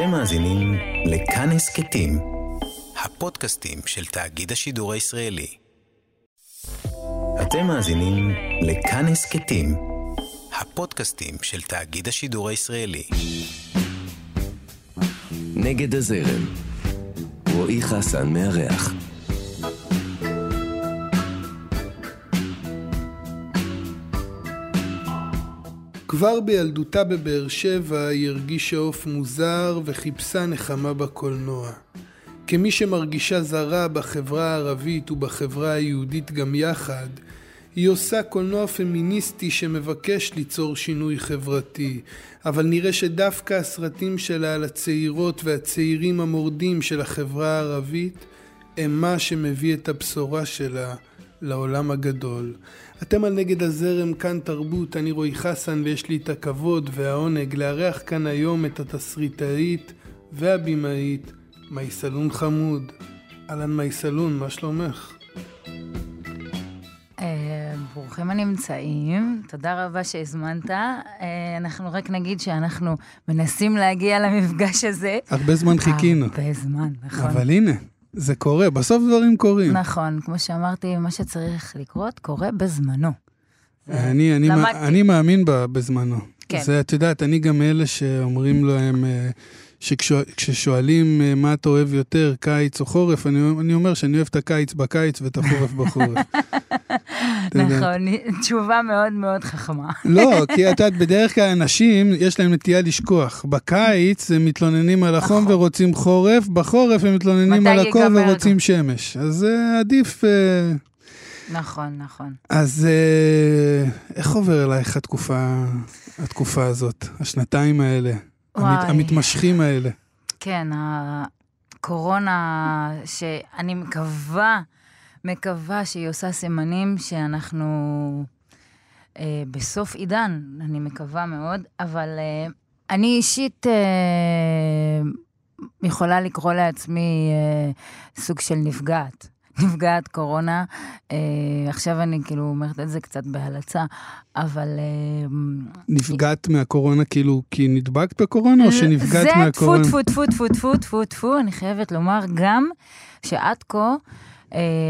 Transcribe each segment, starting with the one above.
אתם מאזינים לכאן הסכתים, הפודקאסטים של תאגיד השידור הישראלי. אתם מאזינים לכאן הסכתים, הפודקאסטים של תאגיד השידור הישראלי. נגד הזרם. רועי חסן מארח. כבר בילדותה בבאר שבע היא הרגישה עוף מוזר וחיפשה נחמה בקולנוע. כמי שמרגישה זרה בחברה הערבית ובחברה היהודית גם יחד, היא עושה קולנוע פמיניסטי שמבקש ליצור שינוי חברתי, אבל נראה שדווקא הסרטים שלה על הצעירות והצעירים המורדים של החברה הערבית הם מה שמביא את הבשורה שלה לעולם הגדול. אתם על נגד הזרם כאן תרבות, אני רועי חסן ויש לי את הכבוד והעונג לארח כאן היום את התסריטאית והבימאית מייסלון חמוד. אהלן מייסלון, מה שלומך? אה, ברוכים הנמצאים, תודה רבה שהזמנת. אה, אנחנו רק נגיד שאנחנו מנסים להגיע למפגש הזה. הרבה זמן חיכינו. הרבה זמן, נכון. אבל הנה, זה קורה, בסוף דברים קורים. נכון, כמו שאמרתי, מה שצריך לקרות קורה בזמנו. אני, אני, למדתי. אני מאמין ב- בזמנו. כן. זה, את יודעת, אני גם מאלה שאומרים להם, אה, שכששואלים אה, מה אתה אוהב יותר, קיץ או חורף, אני, אני אומר שאני אוהב את הקיץ בקיץ ואת החורף בחורף. נכון, תשובה מאוד מאוד חכמה. לא, כי את יודעת, בדרך כלל אנשים, יש להם נטייה לשכוח. בקיץ הם מתלוננים על החום החום. ורוצים חורף, בחורף הם מתלוננים על הקור ורוצים שמש. אז זה עדיף... אה, נכון, נכון. אז אה, איך עובר אלייך התקופה, התקופה הזאת, השנתיים האלה, המת. המתמשכים האלה? כן, הקורונה, שאני מקווה, מקווה שהיא עושה סימנים שאנחנו אה, בסוף עידן, אני מקווה מאוד, אבל אה, אני אישית אה, יכולה לקרוא לעצמי אה, סוג של נפגעת. נפגעת קורונה. אה, עכשיו אני כאילו אומרת את זה קצת בהלצה, אבל... אה, נפגעת מהקורונה כאילו כי נדבקת בקורונה, או שנפגעת מהקורונה? זה טפו טפו טפו טפו טפו טפו טפו, אני חייבת לומר גם שעד כה, אה,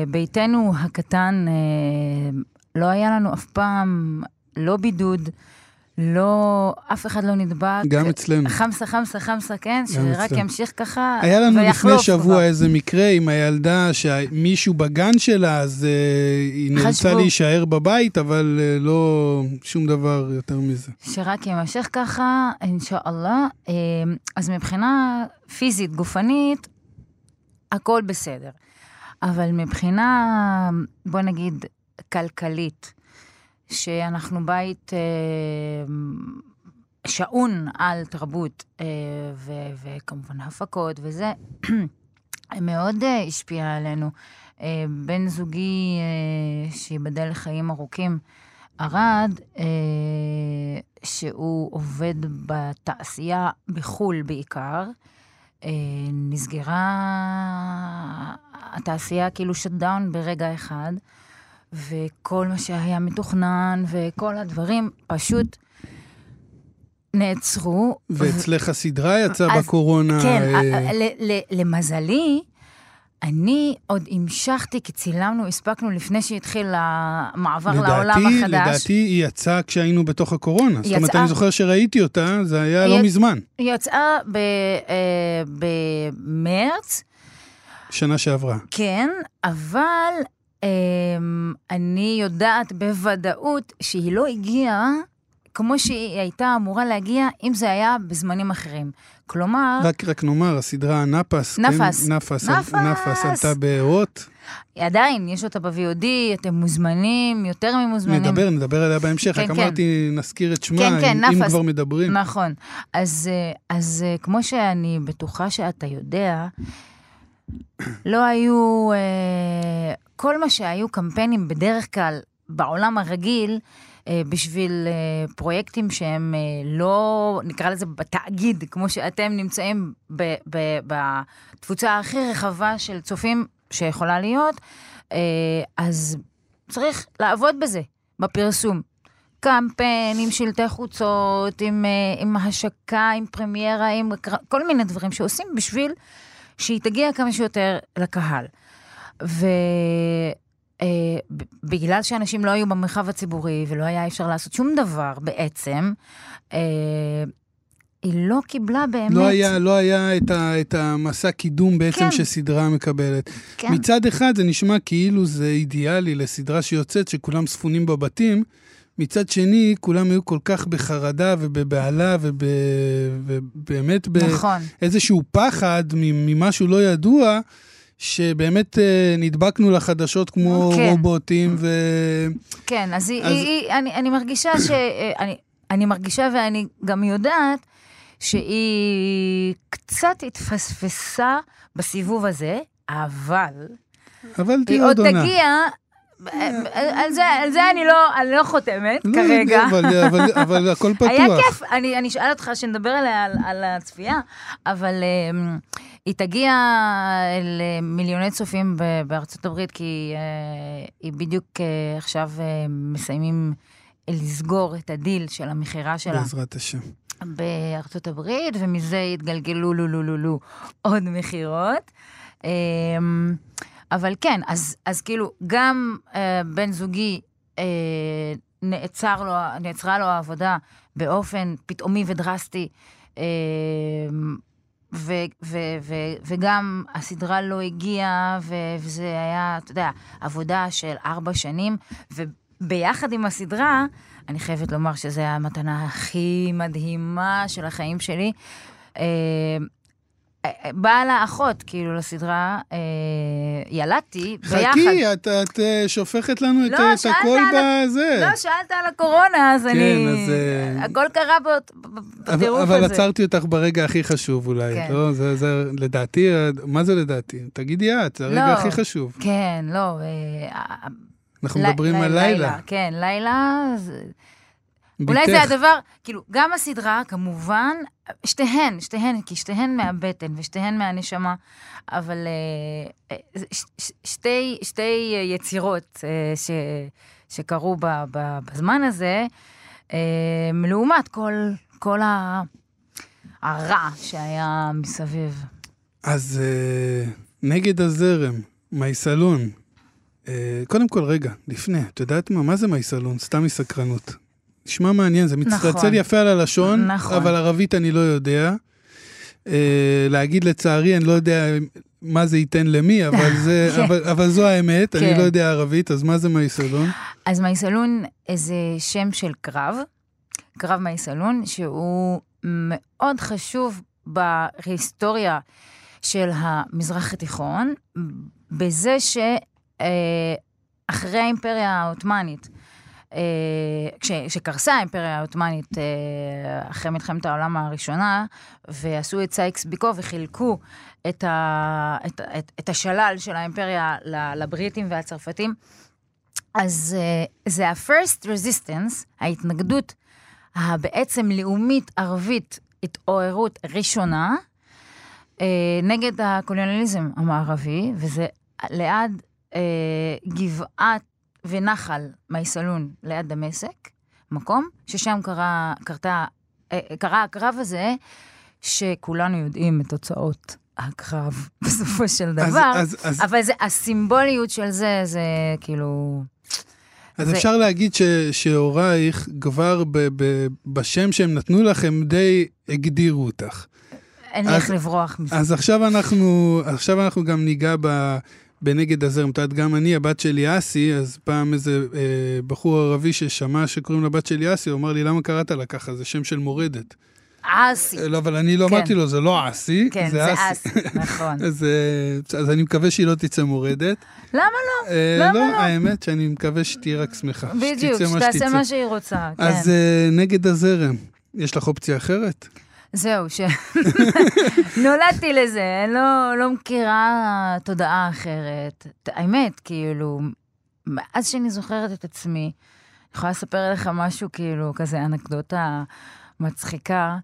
ביתנו הקטן, אה, לא היה לנו אף פעם לא בידוד, לא, אף אחד לא נדבק. גם אצלנו. חמסה, חמסה, חמסה, כן, שרק אצלנו. ימשיך ככה היה לנו לפני ויחלוף שבוע כבר. איזה מקרה עם הילדה שמישהו בגן שלה, אז אה, היא נאלצה. להישאר בבית, אבל אה, לא שום דבר יותר מזה. שרק יימשך ככה, אינשאללה. אה, אז מבחינה פיזית, גופנית, הכל בסדר. אבל מבחינה, בוא נגיד, כלכלית, שאנחנו בית אה, שעון על תרבות, אה, ו- וכמובן הפקות וזה, מאוד אה, השפיע עלינו. אה, בן זוגי, אה, שייבדל לחיים ארוכים, ארד, אה, שהוא עובד בתעשייה בחו"ל בעיקר, נסגרה התעשייה כאילו שט דאון ברגע אחד, וכל מה שהיה מתוכנן וכל הדברים פשוט נעצרו. ואצלך הסדרה יצאה אז- בקורונה. כן, אה, למזלי, אני עוד המשכתי, כי צילמנו, הספקנו לפני שהתחיל המעבר לעולם לדעתי, החדש. לדעתי היא יצאה כשהיינו בתוך הקורונה. זאת אומרת, יצאה- אני זוכר שראיתי אותה, זה היה לא היא- מזמן, היא יצאה אה, במרץ, שנה שעברה. כן, אבל אמ, אני יודעת בוודאות שהיא לא הגיעה כמו שהיא הייתה אמורה להגיע אם זה היה בזמנים אחרים. כלומר, רק, רק נאמר, הסדרה נפס, נפס. כן? נפס, נפס. נפס עלתה בהוט. עדיין, יש אותה ב-VOD, אתם מוזמנים, יותר ממוזמנים. נדבר, נדבר עליה בהמשך, כן, רק כן. אמרתי, נזכיר את שמה, כן, כן, אם, אם נפס. כבר מדברים. נכון. אז, אה, אז אה, כמו שאני בטוחה שאתה יודע, לא היו, אה, כל מה שהיו קמפיינים בדרך כלל בעולם הרגיל, בשביל אה, פרויקטים שהם אה, לא, נקרא לזה בתאגיד, כמו שאתם נמצאים בתפוצה הכי רחבה של צופים שיכולה להיות, אה, אז צריך לעבוד בזה, בפרסום. קמפיין, עם שלטי חוצות, עם, אה, עם השקה, עם פרמיירה, עם כל מיני דברים שעושים בשביל שהיא תגיע כמה שיותר לקהל. ובגלל שאנשים לא היו במרחב הציבורי ולא היה אפשר לעשות שום דבר בעצם, אה, היא לא קיבלה באמת... לא היה, לא היה את, ה, את המסע קידום בעצם כן. שסדרה מקבלת. כן. מצד אחד זה נשמע כאילו זה אידיאלי לסדרה שיוצאת, שכולם ספונים בבתים. מצד שני, כולם היו כל כך בחרדה ובבהלה וב- ובאמת נכון. באיזשהו פחד ממשהו לא ידוע, שבאמת אה, נדבקנו לחדשות כמו כן. רובוטים ו... כן, אז, היא, אז- היא, היא, אני, אני מרגישה ש... אה, אני, אני מרגישה ואני גם יודעת שהיא קצת התפספסה בסיבוב הזה, אבל אבל היא תהיה עוד עוד עונה. תגיע, על זה, על זה אני לא, אני לא חותמת לא כרגע. אבל, אבל, אבל הכל פתוח. היה כיף, אני, אני אשאל אותך שנדבר עליה, על, על הצפייה, אבל um, היא תגיע למיליוני צופים ב- בארצות הברית, כי uh, היא בדיוק uh, עכשיו uh, מסיימים לסגור את הדיל של המכירה שלה בעזרת השם. בארצות הברית, ומזה יתגלגלו לו לו לו לו עוד מכירות. אמ, אבל כן, אז, אז כאילו, גם אה, בן זוגי, אה, נעצר לו, נעצרה לו העבודה באופן פתאומי ודרסטי, אה, ו, ו, ו, וגם הסדרה לא הגיעה, ו, וזה היה, אתה יודע, עבודה של ארבע שנים, וביחד עם הסדרה, אני חייבת לומר שזו המתנה הכי מדהימה של החיים שלי. אה, באה לה אחות, כאילו, לסדרה, אה, ילדתי ביחד. חכי, את, את אה, שופכת לנו את, לא, את שאלת הכל על בזה. לא, שאלת על הקורונה, אז כן, אני... אז, אה, הכל קרה באות- אבל, בטירוף אבל הזה. עצרתי אותך ברגע הכי חשוב אולי, כן. לא? זה, זה, לדעתי, מה זה לדעתי? תגידי את, זה הרגע לא. הכי חשוב. כן, לא. אה, אנחנו לי- מדברים לי- על לילה. כן, לילה... זה- אולי זה. הדבר, כאילו, גם הסדרה, כמובן, שתיהן, שתיהן, כי שתיהן מהבטן ושתיהן מהנשמה, אבל אה, אה, ש- ש- שתי, שתי יצירות אה, ש, שקרו ב, ב, בזמן הזה, לעומת כל, כל ה, הרע שהיה מסביב. אז נגד הזרם, מייסלון. קודם כל, רגע, לפני, את יודעת מה? מה זה מייסלון? סתם מסקרנות. נשמע מעניין, זה מצטלצל נכון. יפה על הלשון, נכון. אבל ערבית אני לא יודע. אה, להגיד לצערי, אני לא יודע מה זה ייתן למי, אבל, זה, כן. אבל, אבל זו האמת, אני כן. לא יודע ערבית, אז מה זה מייסלון? אז מייסלון זה שם של קרב, קרב מייסלון, שהוא מאוד חשוב בהיסטוריה של המזרח התיכון, בזה שאחרי האימפריה העות'מאנית, אה, כשקרסה האימפריה העות'מאנית אה, אחרי מלחמת העולם הראשונה, ועשו את סייקס ביקו וחילקו את, ה, את, את, את השלל של האימפריה לבריטים והצרפתים, אז uh, זה ה-first resistance, ההתנגדות הבעצם לאומית ערבית, התעוררות ראשונה, נגד הקולוניאליזם המערבי, וזה ליד uh, גבעת ונחל מייסלון ליד דמשק, מקום ששם קרה, קרתה, uh, קרה הקרב הזה, שכולנו יודעים את תוצאות הקרב בסופו של אז, דבר. אז, אז, אבל זה, הסימבוליות של זה, זה כאילו... אז זה- אפשר להגיד ש, שהורייך כבר ב, ב, בשם שהם נתנו לך, הם די הגדירו אותך. אין לי אז- איך לברוח מזה. אז עכשיו אנחנו, עכשיו אנחנו גם ניגע ב, בנגד הזרם. את יודעת, גם אני, הבת שלי אסי, אז פעם איזה אה, בחור ערבי ששמע שקוראים לבת שלי אסי, הוא אמר לי, למה קראת לה ככה? זה שם של מורדת. אסי. לא, אבל אני לא כן. אמרתי לו, זה לא אסי, כן, זה זה אסי. נכון. אז, אה, אז אני מקווה שהיא לא תצא מורדת. למה לא? אה, למה לא, לא? האמת שאני מקווה שתהיי רק שמחה. בדיוק, שתעשה. מה שהיא רוצה, כן. אז אה, נגד הזרם, יש לך אופציה אחרת? זהו, שנולדתי לזה, אני לא, לא מכירה תודעה אחרת. האמת, כאילו, מאז שאני זוכרת את עצמי, אני יכולה לספר לך משהו, כאילו, כזה אנקדוטה מצחיקה.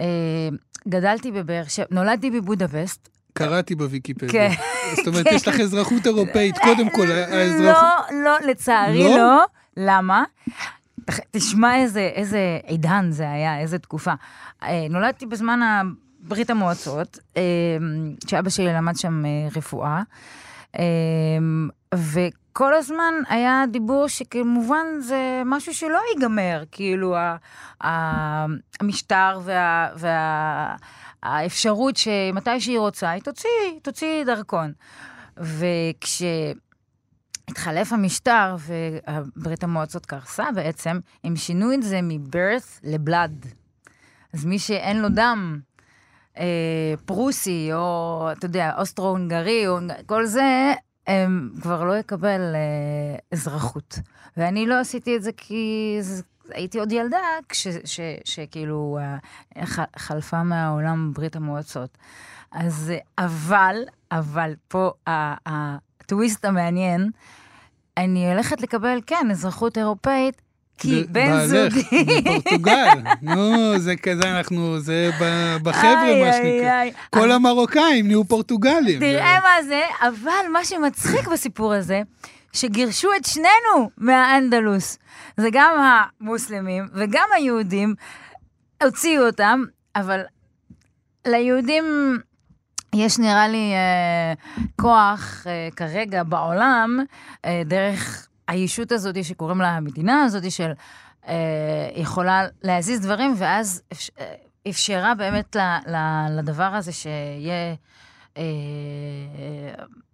אה, גדלתי בבאר שבע, נולדתי בבודפסט. קראתי בוויקיפדיה. כן. זאת אומרת. יש לך אזרחות אירופאית, קודם כל, האזרחות... לא, לא, לצערי לא? לא. למה? תשמע איזה, איזה עידן זה היה, איזה תקופה. אה, נולדתי בזמן ברית המועצות, אה, שאבא שלי למד שם אה, רפואה, וכל הזמן היה דיבור שכמובן זה משהו שלא ייגמר, כאילו המשטר וה... וה האפשרות שמתי שהיא רוצה, היא תוציא, תוציא דרכון. וכש... התחלף המשטר וברית המועצות קרסה בעצם, הם שינו את זה מ-birth ל-blood. אז מי שאין לו דם אה, פרוסי, או אתה יודע, אוסטרו-הונגרי, או כל זה, הם כבר לא יקבל אה, אזרחות. ואני לא עשיתי את זה כי הייתי עוד ילדה, שכאילו אה, חלפה מהעולם ברית המועצות. אז, אבל, אבל פה הטוויסט המעניין, אני הולכת לקבל, כן, אזרחות אירופאית, כי בן זוגי... בפורטוגל, נו, זה כזה, אנחנו, זה בחבר'ה, מה שנקרא. כל המרוקאים נהיו פורטוגלים. תראה מה זה, אבל מה שמצחיק בסיפור הזה, שגירשו את שנינו מהאנדלוס. זה גם המוסלמים וגם היהודים, הוציאו אותם, אבל ליהודים יש נראה לי אה, כוח אה, כרגע בעולם, אה, דרך הישות הזאת שקוראים לה המדינה הזאת, של אה, יכולה להזיז דברים, ואז אפשר, אה, אפשרה באמת ל, ל, לדבר הזה שיהיה... אה,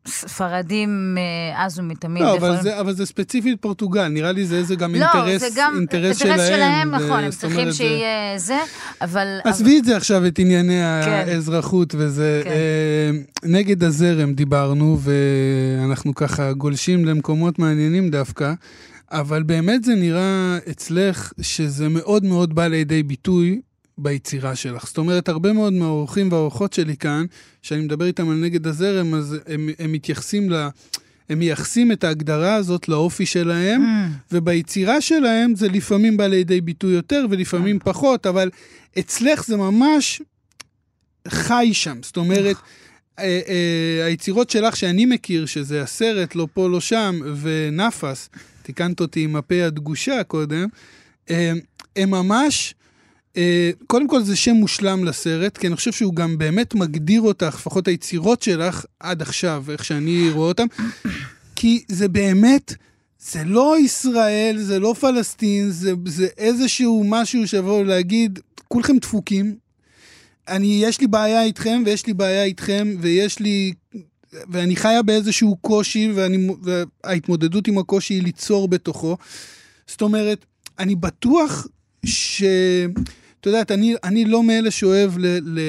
ספרדים אה, אז ומתמיד. לא, אבל, זה, אבל זה ספציפית פורטוגל, נראה לי זה, זה גם לא, אינטרס, זה גם אינטרס שלהם. אינטרס שלהם, נכון, הם צריכים שיהיה זה, אבל... עזבי את זה עכשיו, את ענייני כן. האזרחות וזה. כן. אה, נגד הזרם דיברנו, ואנחנו ככה גולשים למקומות מעניינים דווקא. אבל באמת זה נראה אצלך שזה מאוד מאוד בא לידי ביטוי ביצירה שלך. זאת אומרת, הרבה מאוד מהאורחים והאורחות שלי כאן, שאני מדבר איתם על נגד הזרם, אז הם, הם מתייחסים ל... הם מייחסים את ההגדרה הזאת לאופי שלהם, mm. וביצירה שלהם זה לפעמים בא לידי ביטוי יותר ולפעמים mm. פחות, אבל אצלך זה ממש חי שם. זאת אומרת, אה, אה, היצירות שלך שאני מכיר, שזה הסרט, לא פה, לא שם, ונפס, תיקנת אותי עם הפה הדגושה קודם, אה, הם ממש... אה, קודם כל זה שם מושלם לסרט, כי אני חושב שהוא גם באמת מגדיר אותך, לפחות היצירות שלך עד עכשיו, איך שאני רואה אותן, כי זה באמת, זה לא ישראל, זה לא פלסטין, זה, זה איזשהו משהו שיבוא להגיד, כולכם דפוקים, אני, יש לי בעיה איתכם ויש לי בעיה איתכם, ויש לי, ואני חיה באיזשהו קושי, ואני, וההתמודדות עם הקושי היא ליצור בתוכו. זאת אומרת, אני בטוח ש... את יודעת, אני, אני לא מאלה שאוהב ל, ל,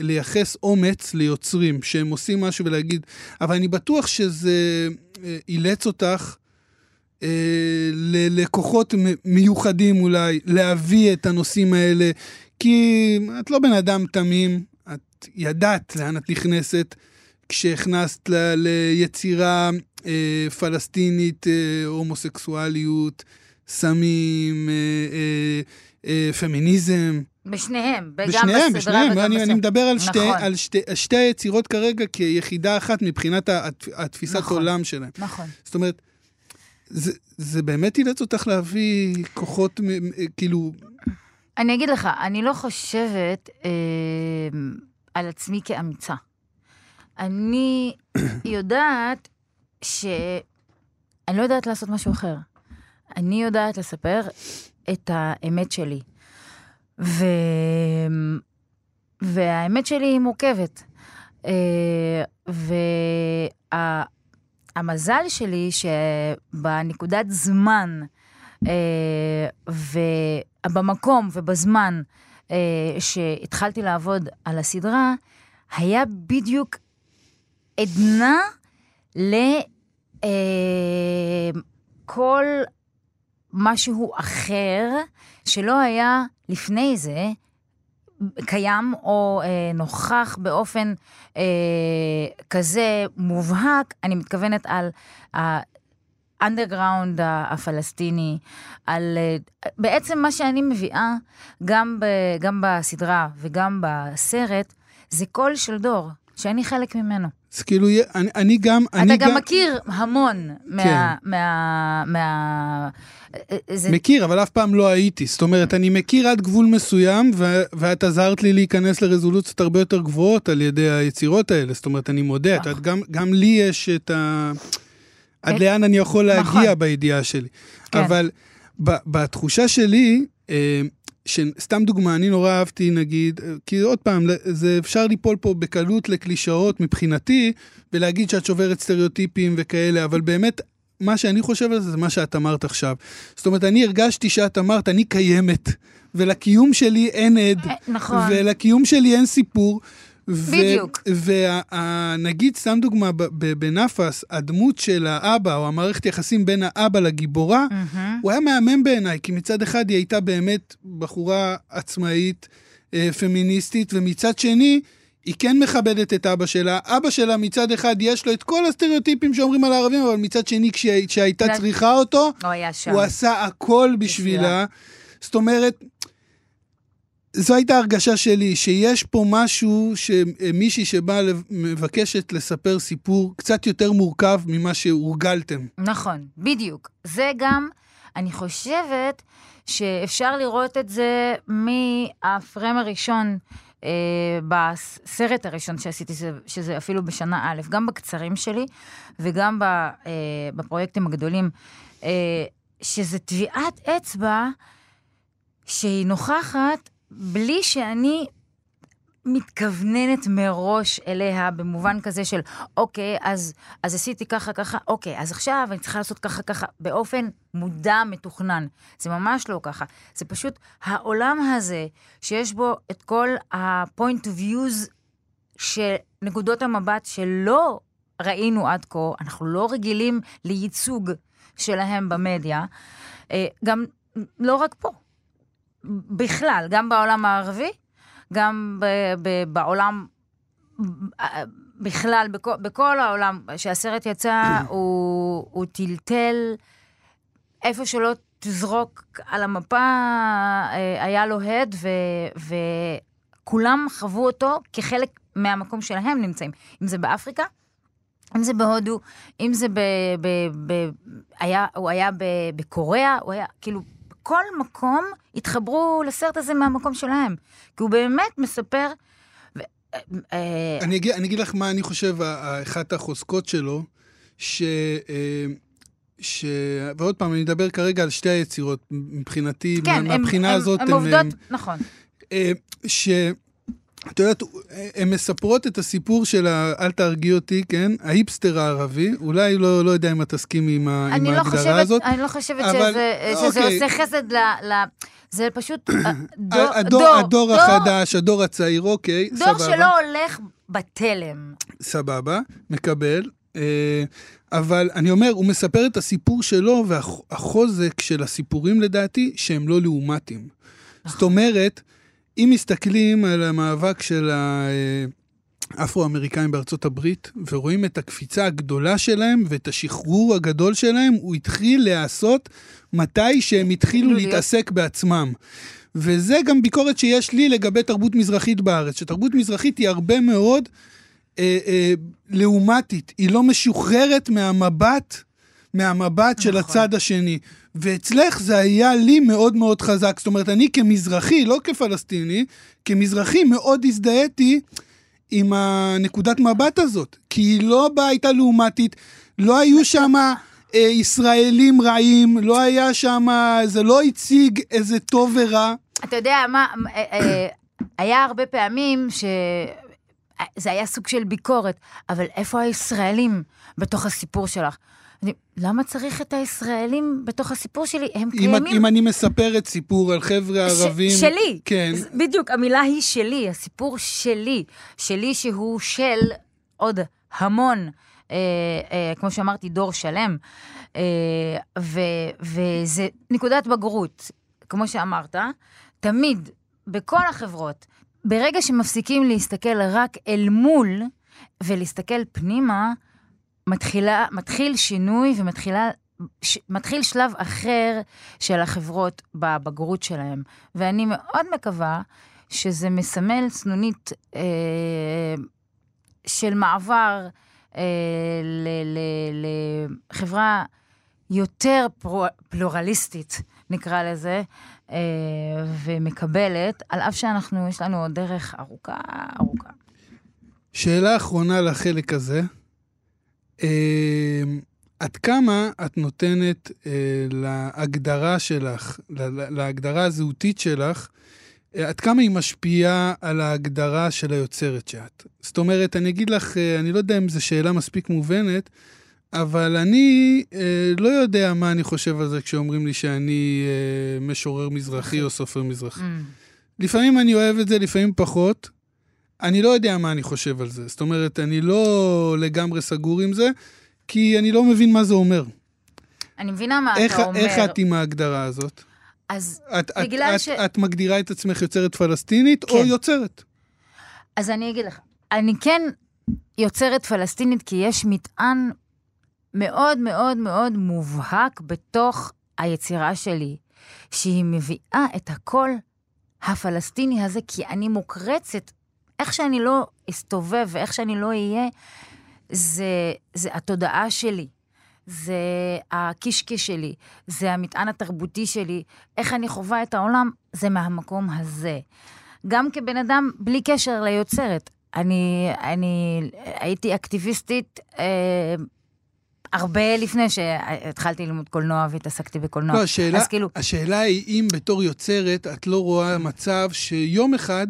לייחס אומץ ליוצרים, שהם עושים משהו ולהגיד, אבל אני בטוח שזה אה, אילץ אותך אה, ללקוחות מיוחדים אולי, להביא את הנושאים האלה, כי את לא בן אדם תמים, את ידעת לאן את נכנסת כשהכנסת ל, ליצירה אה, פלסטינית, אה, הומוסקסואליות, סמים, אה, אה, אה, פמיניזם. בשניהם, וגם בשניהם, בסדרה בשניהם. וגם אני, אני מדבר על, שתי, נכון. על שתי, שתי היצירות כרגע כיחידה אחת מבחינת התפיסת נכון, עולם שלהם. נכון. זאת אומרת, זה, זה באמת אילץ אותך להביא כוחות, כאילו... אני אגיד לך, אני לא חושבת אה, על עצמי כאמיצה. אני יודעת ש... אני לא יודעת לעשות משהו אחר. אני יודעת לספר את האמת שלי. ו... והאמת שלי היא מורכבת. אה, והמזל וה... שלי שבנקודת זמן אה, ובמקום ובזמן אה, שהתחלתי לעבוד על הסדרה, היה בדיוק עדנה לכל משהו אחר שלא היה לפני זה קיים או אה, נוכח באופן אה, כזה מובהק, אני מתכוונת על האנדרגראונד הפלסטיני, על אה, בעצם מה שאני מביאה, גם, ב, גם בסדרה וגם בסרט, זה קול של דור, שאני חלק ממנו. אז כאילו, אני, אני גם... אתה אני גם מכיר המון מה... כן. מה... מה... זה... מכיר, אבל אף פעם לא הייתי. זאת אומרת, אני מכיר עד גבול מסוים, ו- ואת עזרת לי להיכנס לרזולוציות הרבה יותר גבוהות על ידי היצירות האלה. זאת אומרת, אני מודה, את יודעת, גם, גם לי יש את ה... עד את- לאן אני יכול להגיע נכון. בידיעה שלי. כן. אבל ב- בתחושה שלי, אה, שסתם דוגמה, אני נורא אהבתי, נגיד, כי עוד פעם, זה אפשר ליפול פה בקלות לקלישאות מבחינתי, ולהגיד שאת שוברת סטריאוטיפים וכאלה, אבל באמת, מה שאני חושב על זה, זה מה שאת אמרת עכשיו. זאת אומרת, אני הרגשתי שאת אמרת, אני קיימת, ולקיום שלי אין עד, אה, נכון. ולקיום שלי אין סיפור. בדיוק. ונגיד, סתם דוגמה, בנאפס, הדמות של האבא, או המערכת יחסים בין האבא לגיבורה. הוא היה מהמם בעיניי, כי מצד אחד היא הייתה באמת בחורה עצמאית, אה, פמיניסטית, ומצד שני, היא כן מכבדת את אבא שלה. אבא שלה מצד אחד יש לו את כל הסטריאוטיפים שאומרים על הערבים, אבל מצד שני, כשהייתה צריכה אותו, הוא. הוא עשה הכל בשבילה. זאת אומרת, זו הייתה הרגשה שלי, שיש פה משהו, שמישהי שבאה מבקשת לספר סיפור קצת יותר מורכב ממה שהורגלתם. נכון, בדיוק. זה גם, אני חושבת שאפשר לראות את זה מהפריים הראשון אה, בסרט הראשון שעשיתי, שזה- שזה אפילו בשנה א', גם בקצרים שלי וגם ב, אה, בפרויקטים הגדולים, אה, שזה טביעת אצבע שהיא נוכחת בלי שאני מתכווננת מראש אליה במובן כזה של, אוקיי, אז, אז עשיתי ככה, ככה, אוקיי, אז עכשיו אני צריכה לעשות ככה, ככה, באופן מודע, מתוכנן. זה ממש לא ככה. זה פשוט העולם הזה, שיש בו את כל ה-point of views של נקודות המבט שלא ראינו עד כה, אנחנו לא רגילים לייצוג שלהם במדיה, אה, גם לא רק פה, בכלל, גם בעולם הערבי, גם ב- ב- בעולם, אה, בכלל, בכל, בכל העולם, כשהסרט יצא, הוא, הוא טלטל איפה שלא תזרוק על המפה, אה, היה לו הד, ו- וכולם חוו אותו כחלק מהמקום שלהם נמצאים. אם זה באפריקה, אם זה בהודו, אם זה ב... ב, ב היה, הוא היה ב, בקוריאה, הוא היה, כאילו, בכל מקום התחברו לסרט הזה מהמקום שלהם. כי הוא באמת מספר... ו, אה, אני אגיד, אני אגיד לך מה אני חושב, אחת החוזקות שלו, ש... אה, ש... ועוד פעם, אני אדבר כרגע על שתי היצירות. מבחינתי, כן, מה- הם, מהבחינה הם, הזאת, הם עובדות, נכון. אה, ש... את יודעת, הן מספרות את הסיפור של ה... אל תהרגי אותי, כן? ההיפסטר הערבי, אולי לא, לא יודע אם את תסכימי עם, ה... עם אני לא ההגדרה חושבת, הזאת. אני לא חושבת אבל- שזה, שזה אוקיי. עושה חסד ל... ל זה פשוט אה, דור, הדור, דור, הדור דור, החדש, הדור הצעיר, אוקיי, דור סבבה. שלא הולך בתלם. סבבה, מקבל. אה, אבל אני אומר, הוא מספר את הסיפור שלו, והחוזק של הסיפורים לדעתי, שהם לא לעומתיים. זאת אומרת, אם מסתכלים על המאבק של האפרו-אמריקאים בארצות הברית, ורואים את הקפיצה הגדולה שלהם ואת השחרור הגדול שלהם, הוא התחיל להיעשות מתי שהם התחילו להתעסק בעצמם. וזה גם ביקורת שיש לי לגבי תרבות מזרחית בארץ, שתרבות מזרחית היא הרבה מאוד אה, אה, לעומתית, היא לא משוחררת מהמבט, מהמבט של נכון. הצד השני. ואצלך זה היה לי מאוד מאוד חזק. זאת אומרת, אני כמזרחי, לא כפלסטיני, כמזרחי מאוד הזדהיתי עם הנקודת מבט הזאת. כי היא לא באה, הייתה לעומתית, לא היו שם אה, ישראלים רעים, לא היה שם, זה לא הציג איזה טוב ורע. אתה יודע מה, אה, אה, היה הרבה פעמים ש... זה היה סוג של ביקורת, אבל איפה הישראלים בתוך הסיפור שלך? אני, למה צריך את הישראלים בתוך הסיפור שלי? הם אם, קיימים. אם אני מספרת סיפור על חבר'ה ש- ערבים... שלי. כן. בדיוק, המילה היא שלי, הסיפור שלי. שלי שהוא של עוד המון, אה, אה, כמו שאמרתי, דור שלם. אה, ו, וזה נקודת בגרות, כמו שאמרת, תמיד, בכל החברות, ברגע שמפסיקים להסתכל רק אל מול ולהסתכל פנימה, מתחילה, מתחיל שינוי ומתחילה... ש... מתחיל שלב אחר של החברות בבגרות שלהם. ואני מאוד מקווה שזה מסמל סנונית אה, של מעבר אה, ל- ל- לחברה יותר פרו- פלורליסטית, נקרא לזה, אה, ומקבלת, על אף שאנחנו, יש לנו עוד דרך ארוכה, ארוכה. שאלה אחרונה לחלק הזה. אה, עד כמה את נותנת אה, להגדרה שלך, לה- לה- להגדרה הזהותית שלך, אה, עד כמה היא משפיעה על ההגדרה של היוצרת שאת? זאת אומרת, אני אגיד לך, אה, אני לא יודע אם זו שאלה מספיק מובנת, אבל אני אה, לא יודע מה אני חושב על זה כשאומרים לי שאני אה, משורר מזרחי או סופר מזרחי. Mm. לפעמים אני אוהב את זה, לפעמים פחות. אני לא יודע מה אני חושב על זה. זאת אומרת, אני לא לגמרי סגור עם זה, כי אני לא מבין מה זה אומר. אני מבינה מה איך, אתה אומר. איך את עם ההגדרה הזאת? אז, את, את, בגלל את, ש- את מגדירה את עצמך יוצרת פלסטינית או כן. יוצרת? אז אני אגיד לך, אני כן יוצרת פלסטינית, כי יש מטען מאוד מאוד מאוד מובהק בתוך היצירה שלי, שהיא מביאה את הקול הפלסטיני הזה, כי אני מוקרצת, איך שאני לא אסתובב ואיך שאני לא אהיה, זה, זה התודעה שלי. זה הקישקש שלי, זה המטען התרבותי שלי, איך אני חווה את העולם, זה מהמקום הזה. גם כבן אדם בלי קשר ליוצרת. אני, אני הייתי אקטיביסטית אה, הרבה לפני שהתחלתי ללמוד קולנוע והתעסקתי בקולנוע. לא, השאלה, אז כאילו, השאלה היא אם בתור יוצרת את לא רואה מצב שיום אחד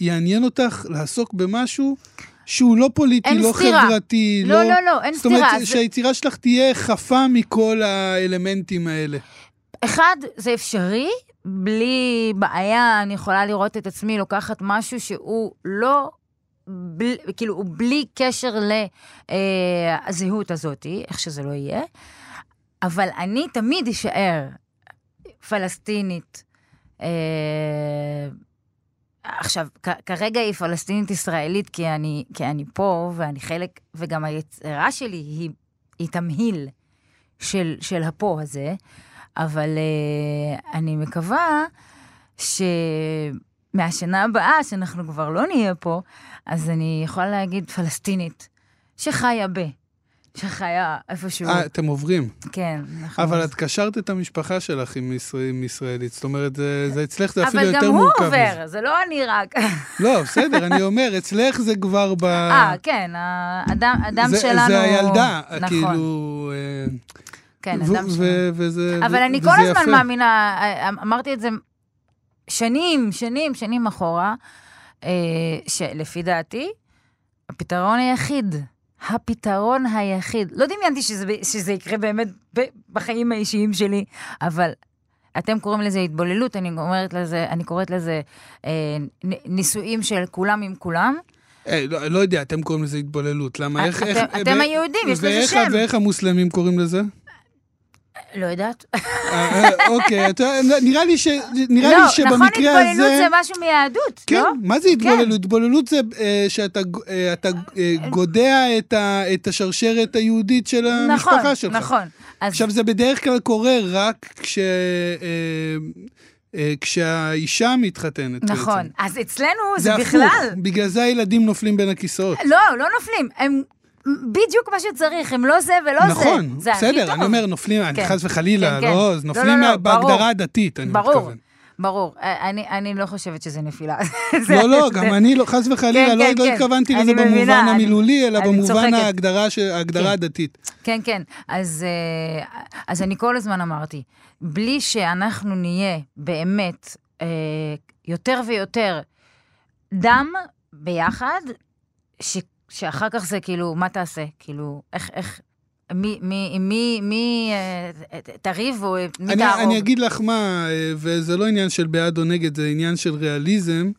יעניין אותך לעסוק במשהו שהוא לא פוליטי, לא סתירה. חברתי, לא, לא, לא, אין זאת אומרת, סתירה. זה- שהיצירה שלך תהיה חפה מכל האלמנטים האלה. אחד, זה אפשרי, בלי בעיה, אני יכולה לראות את עצמי לוקחת משהו שהוא לא, בל, כאילו, הוא בלי קשר לזהות הזאת, איך שזה לא יהיה, אבל אני תמיד אשאר פלסטינית. אה, עכשיו, כרגע היא פלסטינית ישראלית, כי אני, כי אני פה, ואני חלק, וגם היצירה שלי היא, היא תמהיל של, של הפה הזה, אבל uh, אני מקווה שמהשנה הבאה, שאנחנו כבר לא נהיה פה, אז אני יכולה להגיד פלסטינית, שחיה ב, שחיה איפשהו, אה, אתם עוברים. כן. אנחנו- אבל את קשרת את המשפחה שלך עם, ישראל, עם ישראלית, זאת אומרת, זה, זה אצלך זה אפילו אבל יותר גם הוא מורכב. מזה. עובר, זה לא אני רק. לא, בסדר, אני אומר, אצלך זה כבר ב... אה, כן, האדם אדם זה, שלנו... זה הילדה, נכון, כאילו... אה, כן, אדם שלנו. וזה, אבל ו- אני כל הזמן יפה. מאמינה, אה, אמרתי את זה שנים, שנים, שנים אחורה, אה, שלפי דעתי, הפתרון היחיד, הפתרון היחיד, לא דמיינתי שזה, שזה יקרה באמת בחיים האישיים שלי, אבל אתם קוראים לזה התבוללות, אני קוראת לזה, אני קוראת לזה אה, נישואים של כולם עם כולם. אה, לא, לא יודע, אתם קוראים לזה התבוללות. למה? אה, איך... אתם- איך אתם ואיך- היהודים, יש לזה ואיך- שם. ואיך המוסלמים קוראים לזה? לא יודעת. אה, אה, אוקיי, נראה לי ש- נראה לי לא, נכון, שבמקרה התבוללות הזה... זה משהו מיהדות, כן, לא? מה זה התבוללות? התבוללות זה אה, שאתה אתה, גודע את השרשרת היהודית של המשפחה נכון, שלך. נכון. אז עכשיו, זה בדרך כלל קורה רק כש... כשהאישה מתחתנת. נכון. בעצם. אז אצלנו זה, זה הפוך, בכלל... בגלל זה הילדים נופלים בין הכיסאות. לא, לא נופלים. הם בדיוק מה שצריך, הם לא זה ולא זה. נכון, זה הכי בסדר. אני אומר נופלים, אני כן. חס וחלילה, כן, כן. לא, לא, נופלים לא, לא, ברור. בהגדרה הדתית, אני ברור, מתכוון. ברור. אה, אני, אני לא חושבת שזה נפילה. זה- לא, לא, גם אני לא, חס וחלילה, כן, לא כן, לא כן. התכוונתי לזה מבינה, במובן אני- המילולי, אלא במובן. ההגדרה ש- ההגדרה כן. הדתית. כן, כן. אז, אה, אז אני כל הזמן אמרתי, בלי שאנחנו נהיה באמת אה, יותר ויותר דם ביחד, ש, שאחר כך זה כאילו, מה תעשה? כאילו, איך, איך, מי, מי, מי, מי אה, תריב או מי אני, תהרוג? אני אגיד לך מה, אה, וזה לא עניין של בעד או נגד, זה עניין של ריאליזם,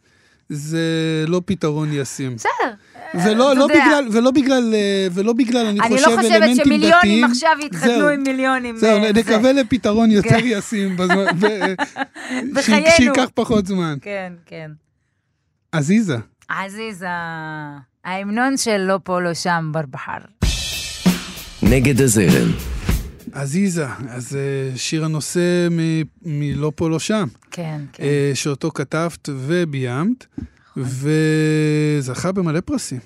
זה לא פתרון ישים. בסדר. ולא לא יודע. בגלל, ולא בגלל, אה, ולא בגלל, אני אני חושב, לא חושבת אלמנטים דתיים. שמיליונים עכשיו יתחתנו. עם מיליונים. זהו, זה. נקווה לפתרון יותר כן. ישים, בזמן- בחיינו. שייקח פחות זמן. כן, כן. עזיזה, עזיזה, ההמנון של לא פה, לא שם, ברבחר. נגד הזרם, עזיזה, אז אה, שיר הנושא מ- מלא פה לא שם, כן, כן. אה, שאותו כתבת וביימת, וזכה במלא פרסים.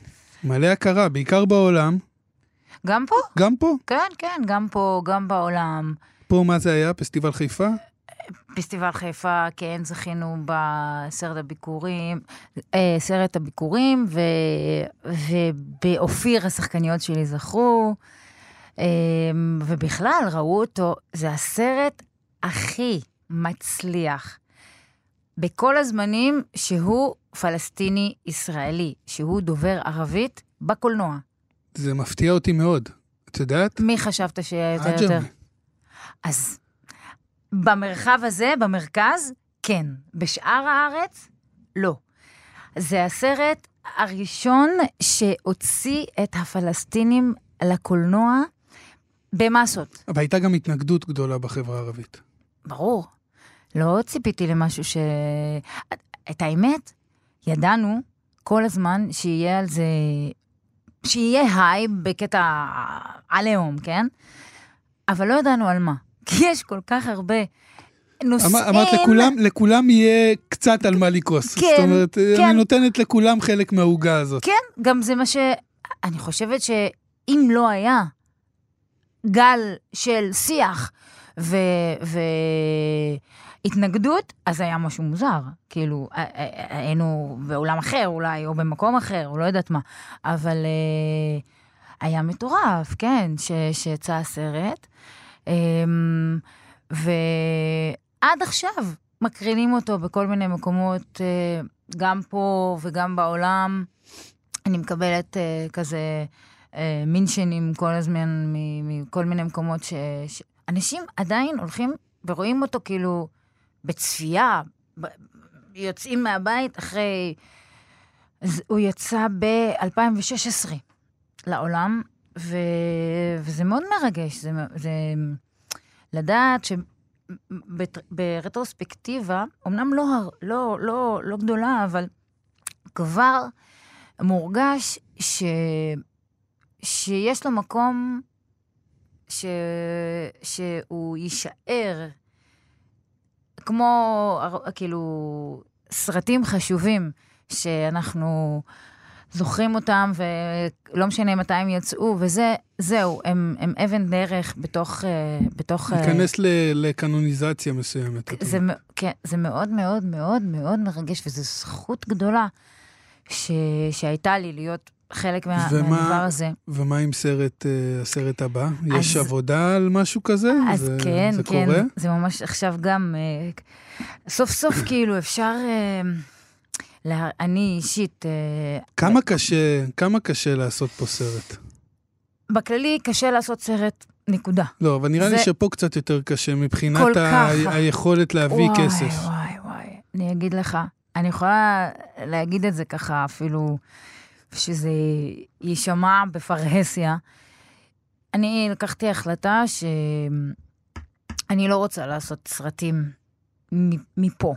מלא הכרה, בעיקר בעולם. גם פה? גם פה. כן, כן, גם פה, גם בעולם. פה מה זה היה? פסטיבל חיפה? פסטיבל חיפה, כן, זכינו בסרט הביקורים, אה, סרט הביקורים, ו, ובאופיר השחקניות שלי זכו, אה, ובכלל ראו אותו, זה הסרט הכי מצליח בכל הזמנים שהוא פלסטיני-ישראלי, שהוא דובר ערבית בקולנוע. זה מפתיע אותי מאוד. את יודעת? מי חשבת שיהיה יותר. יותר? אז במרחב הזה, במרכז, כן. בשאר הארץ, לא. זה הסרט הראשון שהוציא את הפלסטינים לקולנוע במסות. אבל הייתה גם התנגדות גדולה בחברה הערבית. ברור. לא ציפיתי למשהו ש... את האמת, ידענו כל הזמן שיהיה על זה... שיהיה היי בקטע עליהום, כן? אבל לא ידענו על מה. כי יש כל כך הרבה נושאים... אמר- אמרת לכולם, לכולם יהיה קצת על מה לכעוס. כן, זאת אומרת, כן. אני נותנת לכולם חלק מהעוגה הזאת. כן, גם זה מה ש... אני חושבת שאם לא היה גל של שיח ו... והתנגדות, אז היה משהו מוזר. כאילו, היינו בעולם אחר אולי, או במקום אחר, או לא יודעת מה. אבל אה, היה מטורף, כן, ש... שיצא הסרט. אה, ועד עכשיו מקרינים אותו בכל מיני מקומות, אה, גם פה וגם בעולם. אני מקבלת uh, כזה uh, מינשנים כל הזמן מכל מיני מקומות ש... אנשים עדיין הולכים ורואים אותו כאילו בצפייה. יוצאים מהבית אחרי... הוא יצא ב-2016 לעולם, ו... וזה מאוד מרגש, זה, זה לדעת שברטרוספקטיבה, אמנם לא, לא, לא, לא גדולה, אבל כבר מורגש ש... שיש לו מקום ש... שהוא יישאר כמו, כאילו, סרטים חשובים שאנחנו זוכרים אותם, ולא משנה מתי הם יצאו, וזה, זהו, הם, הם אבן דרך בתוך... אה, בתוך אה, ניכנס ל- לקנוניזציה מסוימת. זה, כן, זה מאוד מאוד מאוד מאוד מרגש, וזו זכות גדולה ש, שהייתה לי להיות חלק מה, ומה- מהדבר הזה. ומה עם סרט, אה, הסרט הבא? יש אז- עבודה על משהו כזה? אז זה, כן, זה כן, קורה? זה ממש עכשיו גם, סוף סוף כאילו אפשר, לה, אני אישית, אה, כמה קשה, כמה קשה לעשות פה סרט? בכללי קשה לעשות סרט, נקודה. לא, אבל נראה לי זה- שפה קצת יותר קשה מבחינת ה-. היכולת להביא וואי, כסף. וואי, וואי, אני אגיד לך, אני יכולה להגיד את זה ככה אפילו, שזה יישמע בפרהסיה. אני לקחתי החלטה שאני לא רוצה לעשות סרטים מפה.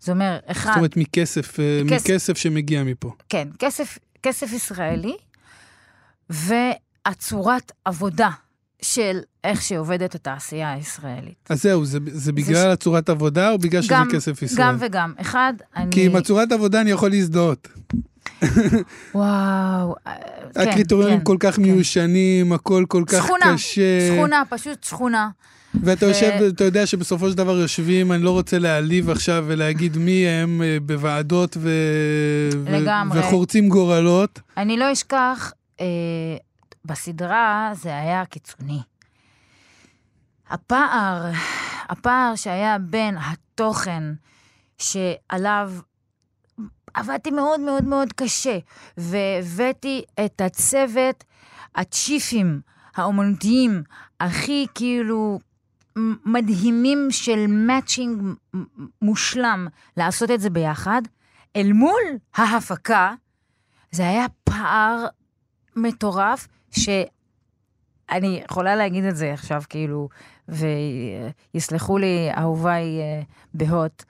זה אומר, אחד, זאת אומרת, מכסף, אה, מכסף. מכסף שמגיע מפה. כן, כסף, כסף ישראלי, והצורת עבודה של איך שעובדת התעשייה הישראלית. אז זהו, זה, זה בגלל הצורת עבודה או בגלל שזה גם- כסף ישראל? גם וגם. אחד, אני... כי עם הצורת עבודה אני יכול להזדהות. וואו. אה, כן, הקריטריונים כן, כל כך כן. מיושנים, הכל כל כך שכונה, קשה. שכונה, פשוט שכונה. ואתה יושב, אתה יודע שבסופו של דבר יושבים, אני לא רוצה להעליב עכשיו ולהגיד מי הם אה, בוועדות ו... לגמרי. וחורצים גורלות. אני לא אשכח, אה, בסדרה זה היה קיצוני. הפער, הפער שהיה בין התוכן שעליו עבדתי מאוד מאוד מאוד קשה, והבאתי את הצוות, הצ'יפים האומנותיים, הכי כאילו מדהימים של מאצ'ינג מושלם, לעשות את זה ביחד, אל מול ההפקה, זה היה פער מטורף, שאני יכולה להגיד את זה עכשיו, כאילו, ויסלחו לי אהוביי אה, בהוט,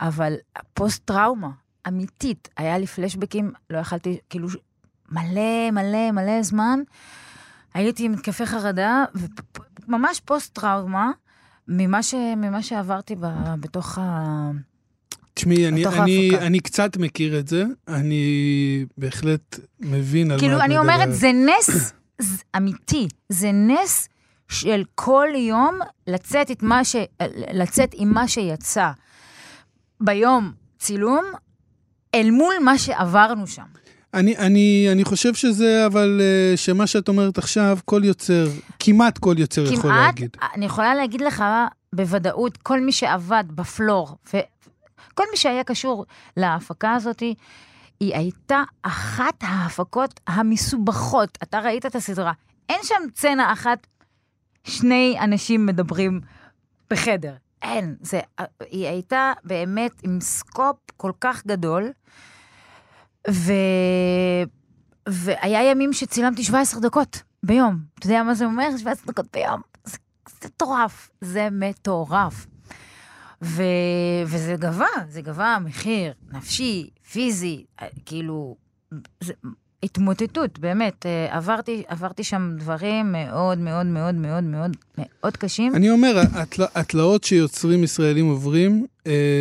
אבל פוסט-טראומה, אמיתית, היה לי פלשבקים, לא יכלתי, כאילו, מלא, מלא, מלא זמן. הייתי עם התקפי חרדה, וממש פוסט-טראומה, ממה, ש, ממה שעברתי ב, בתוך, ה, תשמעי, אני, אני. אני קצת מכיר את זה, אני בהחלט מבין על כאילו, מה את אני מדברת. אומרת, זה נס ז- אמיתי, זה נס של כל יום לצאת, את מה ש... לצאת עם מה שיצא ביום צילום, אל מול מה שעברנו שם. אני, אני, אני חושב שזה, אבל אה, שמה שאת אומרת עכשיו, כל יוצר, כמעט כל יוצר יכול כמעט, להגיד. אני יכולה להגיד לך בוודאות, כל מי שעבד בפלור, וכל מי שהיה קשור להפקה הזאת, היא הייתה אחת ההפקות המסובכות. אתה ראית את הסדרה. אין שם צנע אחת, שני אנשים מדברים בחדר. אין. זה, היא הייתה באמת עם סקופ כל כך גדול, ו... והיה ימים שצילמתי 17 דקות ביום. אתה יודע מה זה אומר? 17 דקות ביום. זה זה מטורף, זה מטורף. ו... וזה גבה, זה גבה מחיר נפשי, פיזי, אה, כאילו, זה התמוטטות, באמת. אה, עברתי, עברתי שם דברים מאוד מאוד מאוד מאוד מאוד מאוד קשים. אני אומר, התל- התלאות שיוצרים ישראלים עוברים,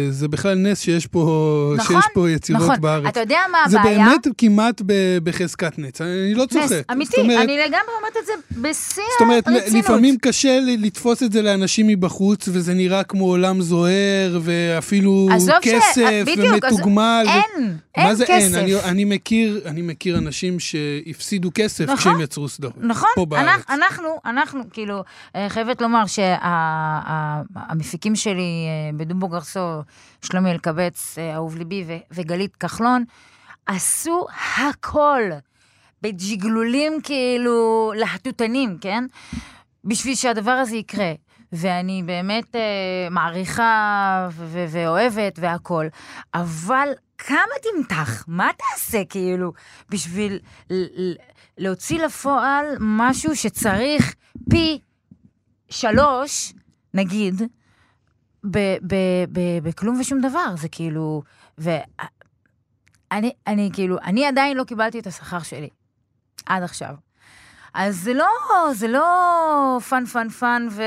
זה בכלל נס שיש פה, נכון, שיש פה יצירות נכון. בארץ. אתה יודע מה זה הבעיה? באמת כמעט בחזקת נץ, אני לא צוחק. נס, אמיתי, אומרת, אני לגמרי אומרת את זה בשיא זאת אומרת, הרצינות. לפעמים קשה לתפוס את זה לאנשים מבחוץ, וזה נראה כמו עולם זוהר, ואפילו עזוב ש- כסף, בדיוק, אז ומתוגמל. ו- אין, אין מה זה כסף. אין? אני, אני, מכיר, אני מכיר אנשים שהפסידו כסף נכון. כשהם יצרו סדרות. נכון, פה בארץ. אנחנו, אנחנו, אנחנו, כאילו, אה, חייבת לומר שהמפיקים שלי אה, בדובו גרסו, שלומי אלקבץ, אה, אהוב ליבי, וגלית כחלון, עשו הכל בג'יגלולים כאילו להטוטנים, כן? בשביל שהדבר הזה יקרה. ואני באמת אה, מעריכה ו- ואוהבת והכול, אבל כמה תמתח? מה תעשה כאילו בשביל להוציא לפועל משהו שצריך פי שלוש, נגיד, בכלום ושום דבר? זה כאילו... ואני אני כאילו, אני עדיין לא קיבלתי את השכר שלי, עד עכשיו. אז זה לא, זה לא fun fun fun ו...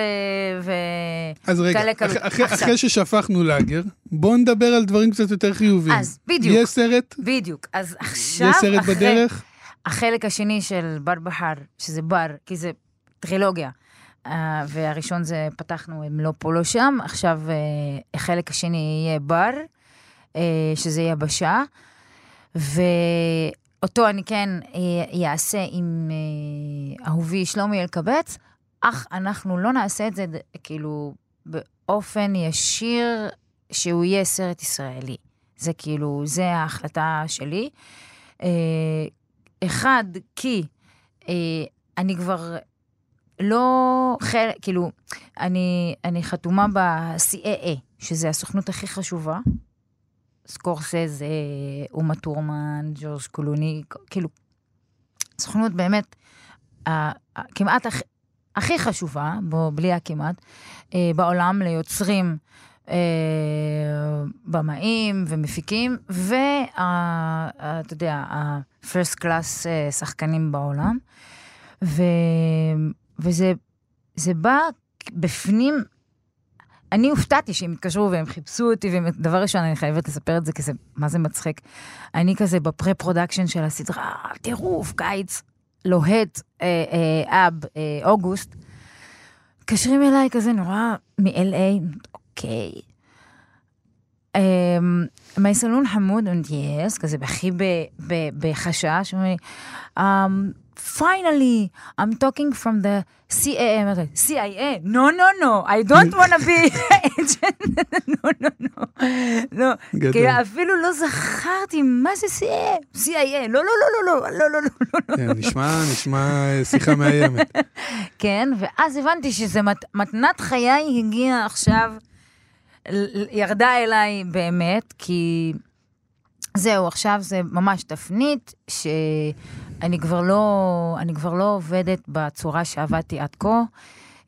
ו... אז רגע, קלות. אח- אחרי, ששפכנו לאגר, בואו נדבר על דברים קצת יותר חיוביים. אז, בדיוק. יש סרט? בדיוק. אז עכשיו, יש סרט אחרי בדרך? החלק השני של בר בחר, שזה בר, כי זה טרילוגיה, והראשון זה פתחנו הם לא פה לא שם, עכשיו uh, החלק השני יהיה בר, uh, שזה יבשה, ואותו אני כן אעשה עם אהובי שלומי אלקבץ, אך אנחנו לא נעשה את זה כאילו באופן ישיר שהוא יהיה סרט ישראלי. זה כאילו, זה ההחלטה שלי. אה, אחד, כי אה, אני כבר לא חלק, כאילו, אני, אני חתומה ב-CAA, שזה הסוכנות הכי חשובה. סקורסז, אומה טורמן, ג'ורג' קולוני, כאילו, סוכנות באמת כמעט הכ, הכי חשובה, בו, בלי הכמעט, אה, בעולם ליוצרים, אה, במאים ומפיקים, ואתה יודע, ה-first class אה, שחקנים בעולם. ו, וזה זה בא בפנים, אני הופתעתי שהם התקשרו והם חיפשו אותי, ודבר ראשון, אני חייבת לספר את זה, כי זה, מה זה מצחיק. אני כזה ב pre-production של הסדרה, טירוף, קיץ, לוהט, אה, אה, אב, אה, אוגוסט. מתקשרים אליי כזה נורא מ-LA, אוקיי. אמ, מייסלון חמוד yes, כזה הכי בחשש, הוא אומר לי, um, finally, I'm talking from the CIA, CIA. No, no, no, I don't want to be agent. no, no, no. לא, כי אפילו לא זכרתי מה זה CIA, CIA. לא, לא, לא, לא, לא, לא, לא, לא. כן, נשמע, נשמע שיחה מאיימת. כן, ואז הבנתי שזה מתנת חיי הגיעה עכשיו, ירדה אליי באמת, כי... זהו, עכשיו זה ממש תפנית, ש... שאני כבר לא, אני כבר לא עובדת בצורה שעבדתי עד כה.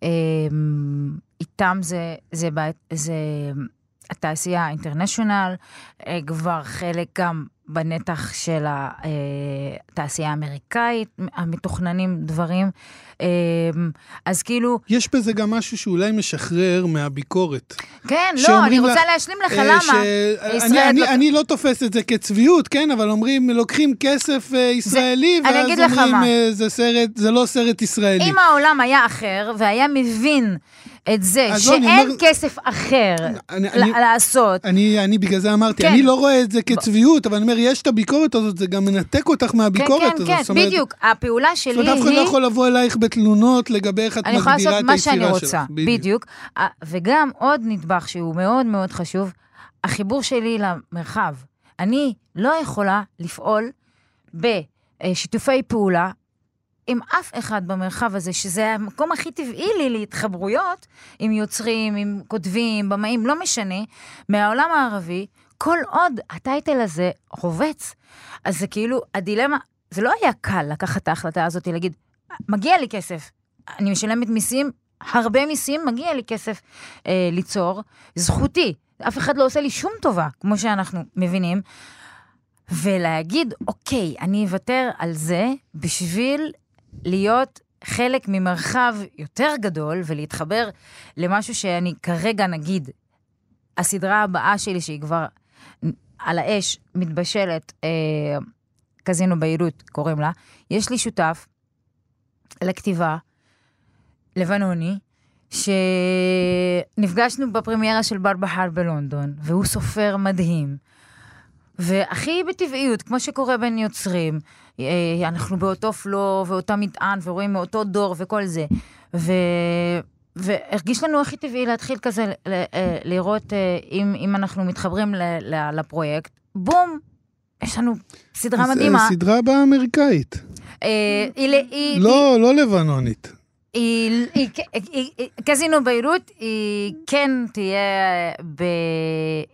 אמ, איתם זה, זה, ב- זה התעשייה האינטרנשיונל, אה, כבר חלק גם בנתח של התעשייה האמריקאית, המתוכננים דברים. אה, אז כאילו, יש בזה גם משהו שאולי משחרר מהביקורת. כן, לא, אני רוצה לך, להשלים לך אה, למה. ש- אני, ישראל אני, לא- אני לא תופס את זה כצביעות, כן? אבל אומרים, לוקחים כסף אה, ישראלי, אני ואז אומרים. אה, זה סרט, זה לא סרט ישראלי. אם העולם היה אחר, והיה מבין את זה לא, אני שאין אומר- כסף אחר אני- ל- אני- לעשות, אני, אני בגלל זה אמרתי, כן. אני לא רואה את זה כצביעות, אבל אני אומר, יש את הביקורת הזאת, זה גם מנתק אותך כן, מהביקורת כן, הזאת. כן, זאת אומרת, בדיוק. הפעולה זאת שלי אומרת, אף אחד לא היא... יכול לבוא אלייך בתלונות לגבי איך את אני יכולה מגדירה לעשות את מה שאני היצירה רוצה, שלך. בדיוק. 아, וגם עוד נדבך שהוא מאוד מאוד חשוב, החיבור שלי למרחב. אני לא יכולה לפעול בשיתופי פעולה עם אף אחד במרחב הזה, שזה המקום הכי טבעי לי להתחברויות עם יוצרים, עם כותבים, במאים, לא משנה, מהעולם הערבי, כל עוד הטייטל הזה רובץ. אז זה כאילו, הדילמה, זה לא היה קל לקחת את ההחלטה הזאת, להגיד, מגיע לי כסף, אני משלמת מיסים, הרבה מיסים, מגיע לי כסף אה, ליצור, זכותי. אף אחד לא עושה לי שום טובה, כמו שאנחנו מבינים. ולהגיד, אוקיי, אני אוותר על זה בשביל להיות חלק ממרחב יותר גדול ולהתחבר למשהו שאני כרגע, נגיד, הסדרה הבאה שלי, שהיא כבר על האש, מתבשלת, אה, קזינו ביירות קוראים לה, יש לי שותף לכתיבה, לבנוני, שנפגשנו בפרמיירה של בר בחר בלונדון, והוא סופר מדהים. והכי בטבעיות, כמו שקורה בין יוצרים, אה, אנחנו באותו פלו ואותה מטען ורואים מאותו דור וכל זה. ו... והרגיש לנו הכי טבעי להתחיל כזה אה, לראות אה, אם, אם אנחנו מתחברים ל, ל, לפרויקט. בום, יש לנו סדרה מדהימה. סדרה באמריקאית. אה, היא, היא, היא, לא, לא לבנונית. היא, היא, היא, קזינו ביירות, היא כן תהיה ב...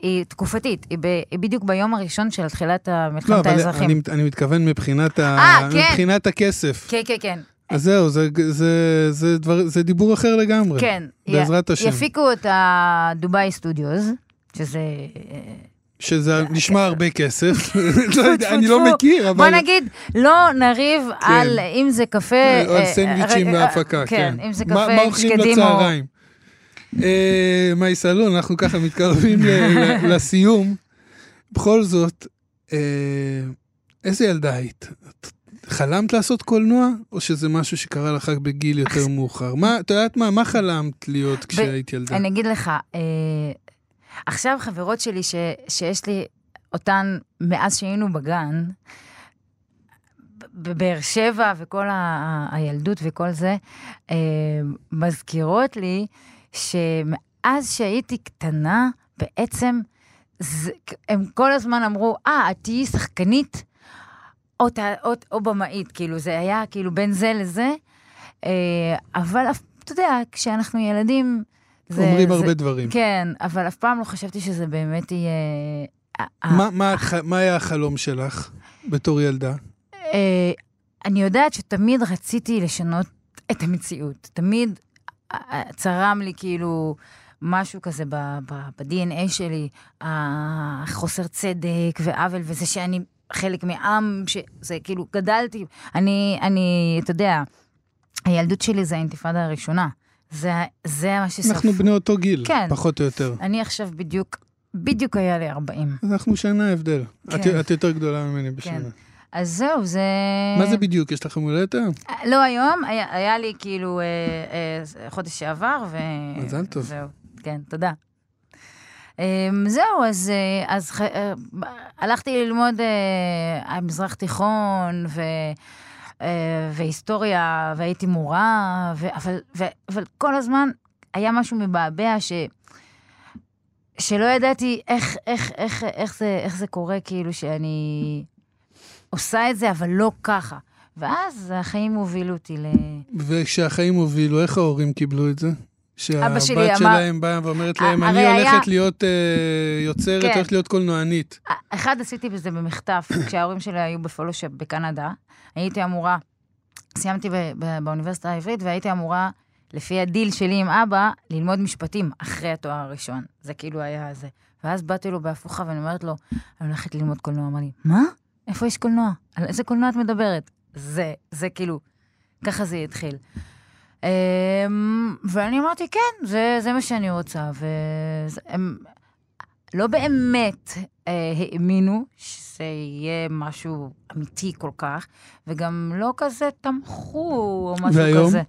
היא תקופתית, היא, ב, היא בדיוק ביום הראשון של תחילת לא, מלחמת אבל האזרחים. אני, אני מתכוון מבחינת, ה... אה, כן. מבחינת הכסף. כן, כן, כן. אז זהו, זה, זה, זה, דבר, זה דיבור אחר לגמרי. כן. בעזרת י- השם. יפיקו את הדובאי סטודיוס, שזה... שזה נשמע הרבה כסף. לא אני לא. מכיר, אבל... בוא נגיד, לא נריב על אם זה קפה... או על אה, סנדוויצ'ים אה, בהפקה, כן. כן, אם זה מה- קפה מה אוכלים שקדים או... לצהריים? אה, מאי סלון, אנחנו ככה מתקרבים לסיום. בכל זאת, איזה ילדה היית? חלמת לעשות קולנוע, או שזה משהו שקרה לך בגיל יותר מאוחר? מה, את יודעת מה, מה חלמת להיות כשהיית ילדה? אני אגיד לך, עכשיו חברות שלי ש, שיש לי אותן מאז שהיינו בגן, בבאר שבע וכל ה, ה- הילדות וכל זה, אה, מזכירות לי שמאז שהייתי קטנה, בעצם זה, הם כל הזמן אמרו, אה, את תהיי שחקנית או, ת- או, או במאית, כאילו, זה היה כאילו בין זה לזה, אה, אבל אתה יודע, כשאנחנו ילדים... זה- אומרים זה- הרבה דברים. כן, אבל אף פעם לא חשבתי שזה באמת יהיה... אה, מה- מה ח- מה היה החלום שלך בתור ילדה? אה, אני יודעת שתמיד רציתי לשנות את המציאות. תמיד אה, אה, צרם לי כאילו משהו כזה ב-DNA שלי, החוסר צדק ועוול, וזה שאני חלק מעם, שזה כאילו, גדלתי. אני, אני, אתה יודע, הילדות שלי זה האינתיפאדה הראשונה. זה, זה מה ששרפו. אנחנו בני אותו גיל, כן. פחות או יותר. אני עכשיו בדיוק, בדיוק היה לי 40. אז אנחנו שנה הבדל. את- כן. את יותר גדולה ממני בשנה. אז זהו, זה... מה זה בדיוק? יש לכם הולדת היום? לא היום, היה, היה לי כאילו אה, אה, חודש שעבר, ו... מזל טוב. זהו, כן, תודה. אה, זהו, אז, אה, אז ח- אה, הלכתי ללמוד אה, מזרח תיכון, ו... אה, והיסטוריה, והייתי מורה, ו... אבל, ו... אבל כל הזמן היה משהו מבעבע ש... שלא ידעתי איך, איך, איך, איך, זה, איך זה קורה, כאילו שאני עושה את זה, אבל לא ככה. ואז החיים הובילו אותי ל... וכשהחיים הובילו, איך ההורים קיבלו את זה? שהבת אמר- שלהם באה ואומרת להם, אני הולכת להיות אה, יוצרת, כן. הולכת להיות קולנוענית. אחד, עשיתי בזה במחטף, כשההורים שלי היו ב fellowship בקנדה. הייתי אמורה, סיימתי באוניברסיטה העברית, והייתי אמורה לפי הדיל שלי עם אבא, ללמוד משפטים אחרי התואר הראשון. זה כאילו היה זה. ואז באתי לו בהפוכה ואני אומרת לו, אני הולכת ללמוד קולנוע. אמר לי, מה? איפה יש קולנוע? על איזה קולנוע את מדברת? זה, זה כאילו, ככה זה התחיל. אמ, ואני אמרתי, כן, זה, זה מה שאני רוצה. והם לא באמת אה, האמינו שזה יהיה משהו אמיתי כל כך, וגם לא כזה תמכו או משהו והיום? כזה.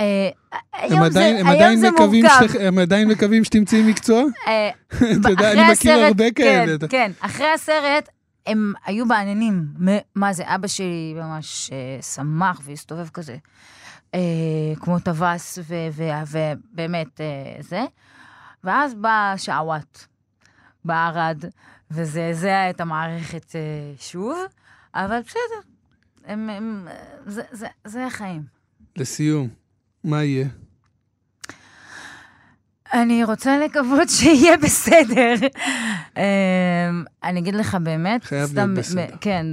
אה, הם היום עדיין, זה, הם היום עדיין זה מקווים מורכב. הם עדיין מקווים שתמצאי מקצוע? אה, אתה יודע, אני מכיר הרבה כאלה. כן, כן. אחרי הסרט, הם היו בעניינים. מ- מה זה, אבא שלי ממש אה, שמח והסתובב כזה, כמו טווס, ובאמת אה, זה. ואז בא שעוואט בערד, וזעזע את המערכת אה, שוב, אבל בסדר. הם, הם, זה, זה, זה החיים. לסיום, מה יהיה? אני רוצה לקוות שיהיה בסדר. אמ, אני אגיד לך באמת, חייב סתם, להיות בסדר. כן,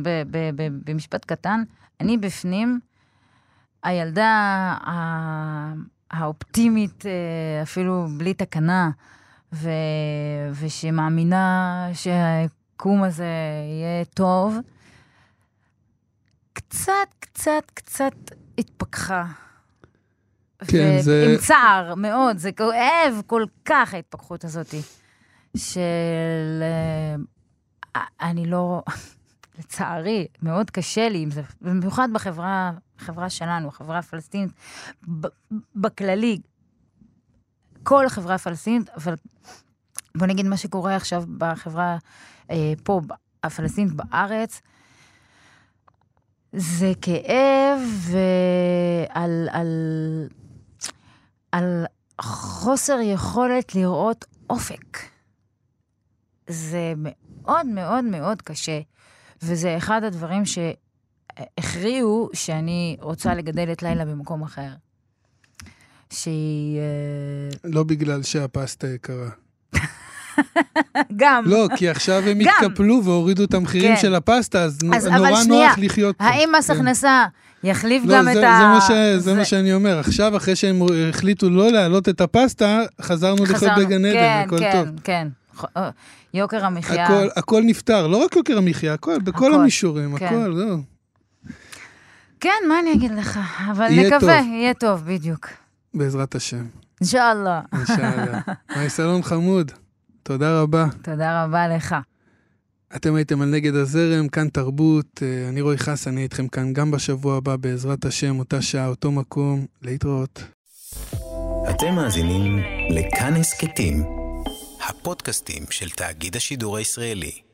במשפט קטן, אני בפנים, הילדה האופטימית, אה, אפילו בלי תקנה, ו- ושמאמינה שהיקום הזה יהיה טוב, קצת, קצת, קצת התפכחה. כן, זה- עם צער מאוד, זה כואב כל כך, ההתפכחות הזאת. של... אה, אני לא... לצערי, מאוד קשה לי עם זה, במיוחד בחברה, בחברה שלנו, החברה הפלסטינית, בכללי, כל החברה הפלסטינית, אבל בוא נגיד מה שקורה עכשיו בחברה אה, פה, הפלסטינית בארץ, זה כאב ועל על, על חוסר יכולת לראות אופק. זה מאוד מאוד מאוד קשה, וזה אחד הדברים שהכריעו שאני רוצה לגדל את לילה במקום אחר. שהיא... אה, לא בגלל שהפסטה יקרה. גם. לא, כי עכשיו הם. התקפלו והורידו את המחירים כן. של הפסטה, אז אז נורא שנייה, נוח לחיות פה. האם מס כן. הכנסה יחליף לא, גם זה, את זה ה... מה ש, זה מה שאני אומר. עכשיו, אחרי שהם החליטו לא להעלות את הפסטה, חזרנו לחיות חזרנו- בגן עדן, כן, הכל כן, טוב. כן, כן. יוקר המחיה. הכל, הכל נפתר, לא רק יוקר המחיה, הכל, בכל הכל, המישורים, כן. הכל, זהו. כן, מה אני אגיד לך? אבל יהיה נקווה, טוב. יהיה טוב, בדיוק. בעזרת השם. אינשאללה. אינשאללה. מייסלון חמוד, תודה רבה. תודה רבה לך. אתם הייתם על נגד הזרם, כאן תרבות. אה, אני רועי חסן, אני איתכם כאן גם בשבוע הבא, בעזרת השם, אותה שעה, אותו מקום. להתראות. אתם מאזינים לכאן הסכתים, הפודקאסטים של תאגיד השידור הישראלי.